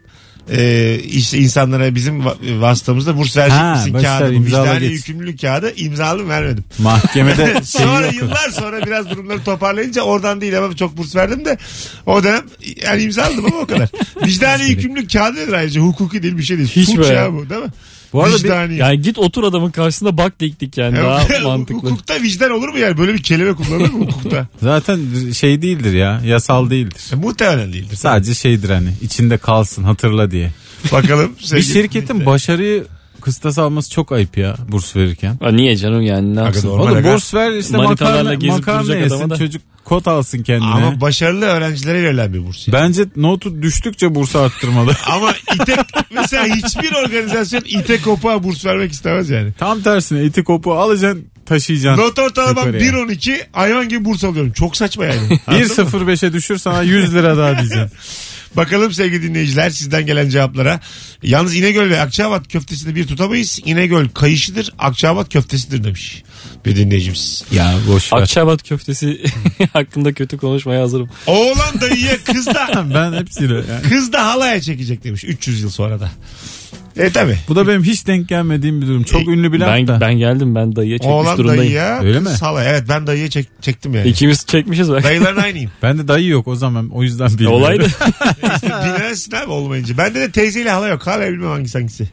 e, işte insanlara bizim va- vasıtamızda burs verecek Ha, misin kağıdı. Bu imzala vicdani geç. yükümlülük kağıdı imzaladım vermedim. Mahkemede şey sonra yok. yıllar sonra biraz durumları toparlayınca oradan değil ama çok burs verdim de o dönem yani imzaladım ama o kadar. Vicdani yükümlülük kağıdı nedir ayrıca hukuki değil bir şey değil. Hiç Suç be ya ya. bu değil mi? Bu arada bir- Vicdani. Yani git otur adamın karşısında bak dik dik yani daha mantıklı. Hukukta vicdan olur mu yani? Böyle bir kelime kullanılır mı hukukta? Zaten şey değildir ya. Yasal değildir. E, muhtemelen değildir. Sadece şeydir hani içinde kalsın hatırla diye. Bakalım. Bir şirketin başarıyı kıstas alması çok ayıp ya burs verirken. Ha, niye canım yani ne yapsın? Oğlum aga. burs ver işte makarna, makarna yesin da. çocuk kot alsın kendine. Ama başarılı öğrencilere verilen bir burs. yani. Bence notu düştükçe bursu arttırmalı. Ama İTEK mesela hiçbir organizasyon İTEK Kop'a burs vermek istemez yani. Tam tersine iti kopu alacaksın taşıyacaksın. Not ortalamam yukarıya. 1.12 hayvan gibi burs alıyorum. Çok saçma yani. Anladın mı? 1.05'e düşür sana 100 lira daha diyeceksin. Bakalım sevgili dinleyiciler sizden gelen cevaplara. Yalnız İnegöl ve Akçabat köftesini bir tutamayız. İnegöl kayışıdır, Akçabat köftesidir demiş bir dinleyicimiz. ya boş ver. Akçabat köftesi hakkında kötü konuşmaya hazırım. Oğlan dayıya kız da ben hepsiyle yani. kız da halaya çekecek demiş 300 yıl sonra da. E tabi. Bu da benim hiç denk gelmediğim bir durum. Çok ünlü bir laf Ben, da. ben geldim ben dayıya çekmiş Oğlan durumdayım. dayıya Öyle mi? halaya. Evet ben dayıya çek, çektim yani. İkimiz çekmişiz bak. Dayıların aynıyım. Bende dayı yok o zaman o yüzden bilmiyorum. Olaydı. Bilemezsin abi olmayınca. Bende de teyzeyle hala yok. Hala bilmem hangisi hangisi.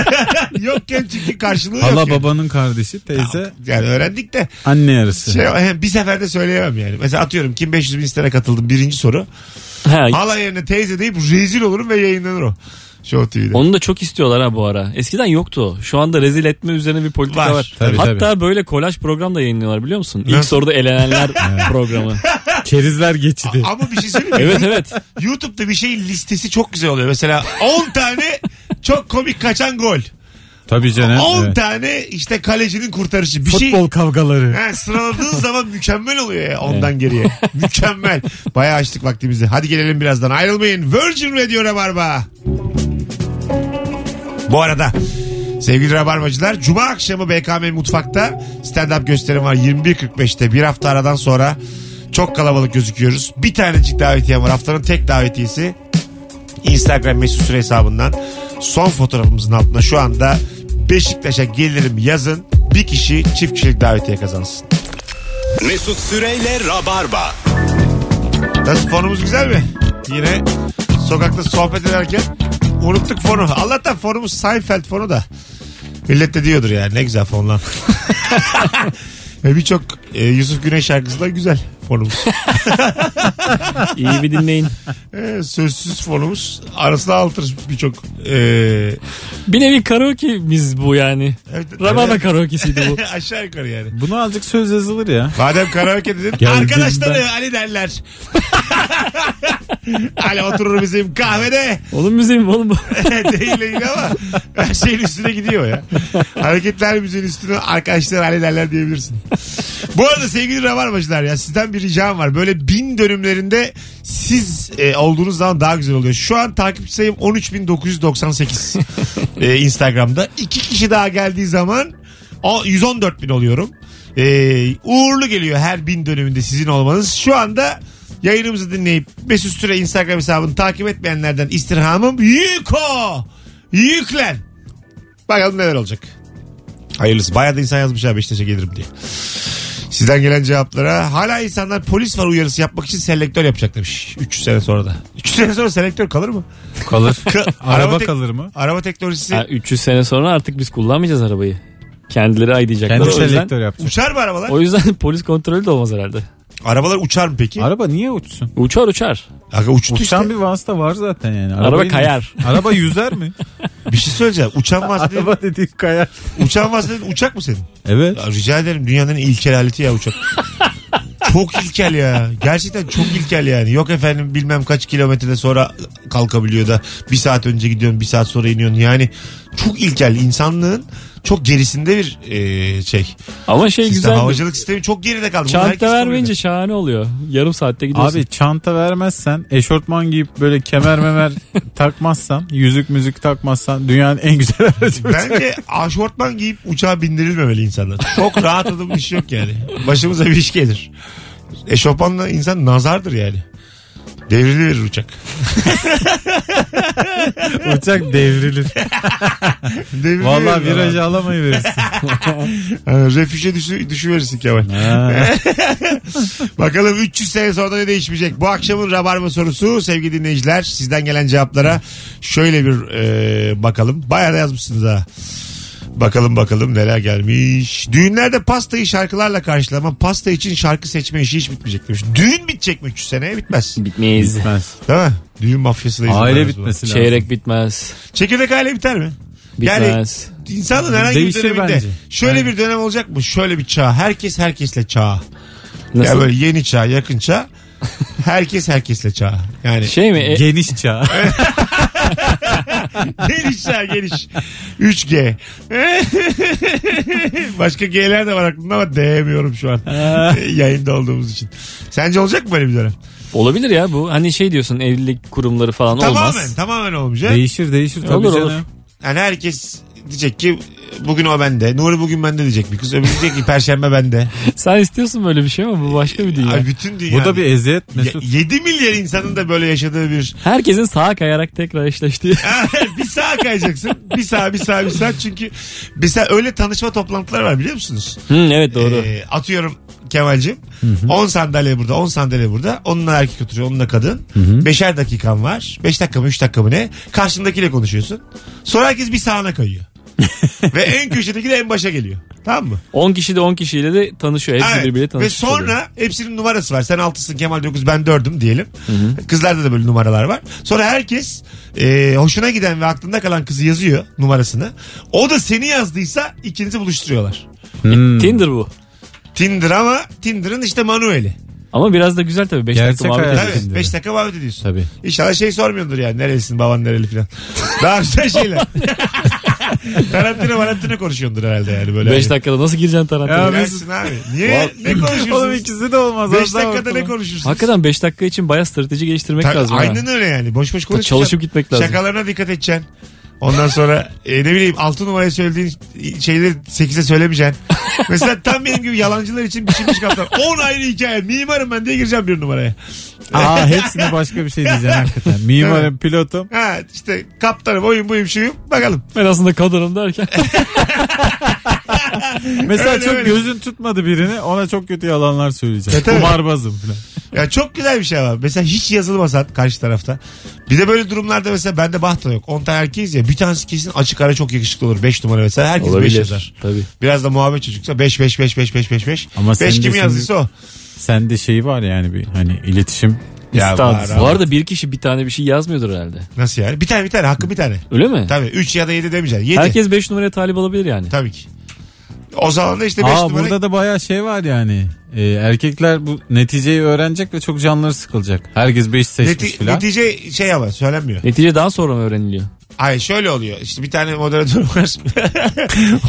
Yokken çünkü karşılığı yok. Hala yani. babanın kardeşi teyze Yani öğrendik de anne yarısı. şey, hem bir seferde söyleyemem yani. Mesela atıyorum kim 500 bin istene katıldım birinci soru. ha, Hala yerine teyze deyip rezil olurum ve yayınlanır o. Show TV'de. onu da çok istiyorlar ha bu ara. Eskiden yoktu. Şu anda rezil etme üzerine bir politika Var. var. Tabii, Hatta tabii. böyle kolaj program da yayınlıyorlar biliyor musun? İlk soruda elenenler programı. Kerizler geçidi. Ama bir şey söyleyeyim mi? Evet evet. YouTube'da bir şeyin listesi çok güzel oluyor. Mesela 10 tane çok komik kaçan gol. Tabii canım. 10 evet. tane işte kalecinin kurtarışı. Bir Futbol şey kavgaları. He, sıraladığın zaman mükemmel oluyor ya ondan geriye. mükemmel. Bayağı açtık vaktimizi. Hadi gelelim birazdan. Ayrılmayın. Virgin Radio Rabarba. Bu arada sevgili Rabarbacılar Cuma akşamı BKM Mutfak'ta stand-up gösterim var 21.45'te. Bir hafta aradan sonra çok kalabalık gözüküyoruz. Bir tanecik davetiyem var. Haftanın tek davetiyesi Instagram mesut süre hesabından son fotoğrafımızın altına şu anda Beşiktaş'a gelirim yazın. Bir kişi çift kişilik davetiye kazansın. Mesut Süreyle Rabarba. Nasıl fonumuz güzel mi? Yine sokakta sohbet ederken unuttuk fonu. Allah'tan fonumuz Seinfeld fonu da. Millet de diyordur yani ne güzel fon lan. Ve birçok e, Yusuf Güney şarkısı da güzel fonumuz. İyi bir dinleyin. E, sözsüz fonumuz arasına altır birçok. E, Bir nevi karaoke'miz bu yani. evet, Rababa evet. karaoke'siydi bu. Aşağı yukarı yani. Buna azıcık söz yazılır ya. Madem karaoke dedin Geldim arkadaşları ben. Ali derler. Ali oturur bizim kahvede. Oğlum müziğim oğlum bu. değil değil ama her şeyin üstüne gidiyor ya. Hareketler müziğin üstüne arkadaşlar hallederler diyebilirsin. Bu arada sevgili Rabarbacılar ya sizden bir ricam var. Böyle bin dönümlerinde siz e, olduğunuz zaman daha güzel oluyor. Şu an takipçi sayım 13.998 e, Instagram'da. İki kişi daha geldiği zaman o 114 bin oluyorum. E, uğurlu geliyor her bin dönümünde sizin olmanız. Şu anda yayınımızı dinleyip Mesut Süre Instagram hesabını takip etmeyenlerden istirhamım Yiko! Yüklen! Bakalım neler olacak. Hayırlısı. Bayağı da insan yazmış ha Beşiktaş'a gelirim diye. Sizden gelen cevaplara hala insanlar polis var uyarısı yapmak için selektör yapacak demiş. 300 sene sonra da. 300 sene sonra selektör kalır mı? Kalır. Ka- Araba tek- kalır mı? Araba teknolojisi Ha, 300 sene sonra artık biz kullanmayacağız arabayı. Kendileri aydayacaklar. Kendi o, yüzden, selektör yapacak. uçar mı arabalar? o yüzden polis kontrolü de olmaz herhalde. Arabalar uçar mı peki? Araba niye uçsun? Uçar uçar. Aga uçtu Uçan işte. bir vasıta var zaten yani. Araba Arabayı- kayar. Araba yüzer mi? Bir şey söyleyeceğim. Uçan vasıta Araba dediğin kayar. uçan vasıta uçak mı senin? Evet. Ya rica ederim dünyanın en ilkel aleti ya uçak. çok ilkel ya. Gerçekten çok ilkel yani. Yok efendim bilmem kaç kilometrede sonra kalkabiliyor da bir saat önce gidiyorsun bir saat sonra iniyorsun. Yani çok ilkel. insanlığın çok gerisinde bir e, şey. Ama şey Sistem, güzel. havacılık sistemi çok geride kaldı. Çanta vermeyince şahane oluyor. Yarım saatte gidiyorsun. Abi çanta vermezsen, eşortman giyip böyle kemer memer takmazsan, yüzük müzik takmazsan dünyanın en güzel aracı. Bence aşortman giyip uçağa bindirilmemeli insanlar. Çok rahat adım bir şey yok yani. Başımıza bir iş gelir. Eşofmanla insan nazardır yani. Devrilir uçak. Uçak devrilir. Devrilir Vallahi vallahi. virajı alamayı verirsin. Ha, refüje düşü, düşüverirsin Kemal. Bakalım 300 sene sonra ne değişmeyecek? Bu akşamın Rabarba sorusu sevgili dinleyiciler sizden gelen cevaplara şöyle bir e, bakalım. Bayağı da yazmışsınız ha. Bakalım bakalım neler gelmiş. Düğünlerde pastayı şarkılarla karşılama pasta için şarkı seçme işi hiç bitmeyecek demiş. Düğün bitecek mi 300 seneye? Bitmez. Bitmeyiz. Bitmez. Değil mi? Düğün mafyasıyla izin Aile bitmesi lazım. Çeyrek bitmez. Çekirdek aile biter mi? Bitmez. insanın herhangi Değişir bir döneminde bence. şöyle Yani. bir dönem olacak mı? Şöyle bir çağ. Herkes herkesle çağ. Nasıl? Ya böyle yeni çağ, yakın çağ. Herkes herkesle çağ. Yani Şey mi? E, Geniş çağ. geniş çağ geniş. 3G. Başka G'ler de var aklımda ama diyemiyorum şu an. Yayında olduğumuz için. Sence olacak mı böyle bir dönem? olabilir ya bu. Hani şey diyorsun evlilik kurumları falan Tamamen, olmaz. tamamen olmayacak. değişir değişir tabii Olur, canım. olur. Yani herkes diyecek ki bugün o bende. Nuri bugün bende diyecek bir kız. Öbürü diyecek ki perşembe bende. Sen istiyorsun böyle bir şey ama bu başka bir dünya. Ay bütün dünya. Bu da bir eziyet Mesut. 7 milyar insanın da böyle yaşadığı bir Herkesin sağa kayarak tekrar eşleştiği. bir sağa kayacaksın. Bir sağa bir sağa bir sağa. Çünkü mesela öyle tanışma toplantıları var biliyor musunuz? Hı, evet doğru. Ee, atıyorum Kemal'cim 10 sandalye burada 10 sandalye burada. Onunla erkek oturuyor onunla kadın. Beşer dakikan var. 5 dakika mı 3 dakika mı ne? Karşındakiyle konuşuyorsun. Sonra herkes bir sağına kayıyor. Ve en köşedeki de en başa geliyor. Tamam mı? 10 kişi de 10 kişiyle de tanışıyor. Hepsi Evet. birbiriyle Ve tanışıyor. sonra hepsinin numarası var. Sen altısın Kemal 9 ben dördüm diyelim. Kızlarda da böyle numaralar var. Sonra herkes e, hoşuna giden ve aklında kalan kızı yazıyor numarasını. O da seni yazdıysa ikinizi buluşturuyorlar. Hmm. Tinder bu. Tinder ama Tinder'ın işte manueli. Ama biraz da güzel tabii. 5 Gerçek dakika muhabbet hayat. ediyorsun. Tabii Tinder. 5 dakika muhabbet ediyorsun. Tabii. İnşallah şey sormuyordur yani nerelisin baban nereli falan. Daha güzel şeyler. Tarantino Valentino konuşuyordur herhalde yani böyle. 5 dakikada nasıl gireceksin Tarantino'ya? Ya Gelsin abi. Niye? ne Oğlum konuşuyorsunuz? ikisi de olmaz. 5 Az daha dakikada ne konuşursunuz? Hakikaten 5 dakika için bayağı strateji geliştirmek Ta- lazım. ha. Aynen öyle yani. Boş boş konuşmayacaksın. Çalışıp gitmek lazım. Şakalarına dikkat edeceksin. Ondan sonra e, ne bileyim 6 numaraya söylediğin şeyleri 8'e söylemeyeceksin. Mesela tam benim gibi yalancılar için biçilmiş kaptan. 10 ayrı hikaye. Mimarım ben diye gireceğim bir numaraya. Aa hepsine başka bir şey diyeceksin hakikaten. Mimarım, pilotum. Ha işte kaptanım oyun buyum şuyum. Bakalım. Ben aslında kadınım derken. Mesela Öyle, çok öyle. gözün tutmadı birini ona çok kötü yalanlar söyleyeceksin. E, tabii. Kumarbazım falan. Ya çok güzel bir şey var. Mesela hiç yazılmasan karşı tarafta. Bir de böyle durumlarda mesela bende baht da yok. 10 tane erkeğiz ya. Bir tanesi kesin açık ara çok yakışıklı olur. 5 numara mesela. Herkes 5 yazar. Tabii. Biraz da muhabbet çocuksa 5 5 5 5 5 5 5. Ama 5 sen de kim yazdıysa o. Sende şey var yani bir hani iletişim Ya var. Bu arada bir kişi bir tane bir şey yazmıyordur herhalde. Nasıl yani? Bir tane bir tane hakkı bir tane. Öyle mi? Tabii 3 ya da 7 demeyeceksin. 7. Herkes 5 numaraya talip olabilir yani. Tabii ki. O zaman da işte 5 Aa numara. burada da bayağı şey var yani. Ee, erkekler bu neticeyi öğrenecek ve çok canları sıkılacak. Herkes 5 seçmiş Neti- filan. netice şey ama söylenmiyor. Netice daha sonra mı öğreniliyor? Hayır şöyle oluyor. İşte bir tane moderatör var.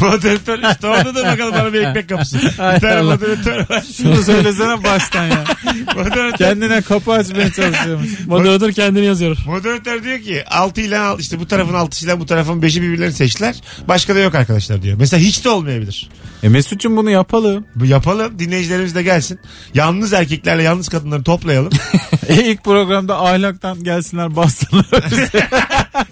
moderatör işte orada da bakalım bana bir ekmek kapısı. Bir tane Allah. moderatör var. Şunu söylesene baştan ya. moderatör, Kendine kapı açmaya çalışıyormuş. Moderatör kendini yazıyor. moderatör diyor ki 6 ile al- işte bu tarafın 6'sı ile bu tarafın 5'i birbirlerini seçtiler. Başka da yok arkadaşlar diyor. Mesela hiç de olmayabilir. E Mesut'cum bunu yapalım. Bu yapalım. Dinleyicilerimiz de gelsin. Yalnız erkeklerle yalnız kadınları toplayalım. E ilk programda ahlaktan gelsinler bassınlar.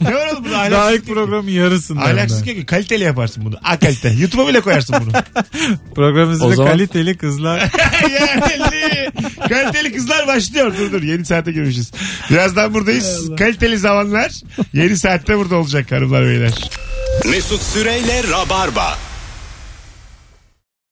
ne var oğlum bu Daha ahlaksız ilk programın yarısında. Ahlaksız ki kaliteli yaparsın bunu. A kalite. YouTube'a bile koyarsın bunu. Programımız O bir zaman- kaliteli kızlar. kaliteli, kaliteli kızlar başlıyor. Dur dur yeni saate girmişiz. Birazdan buradayız. Kaliteli zamanlar yeni saatte burada olacak hanımlar beyler. Mesut Süreyle Rabarba.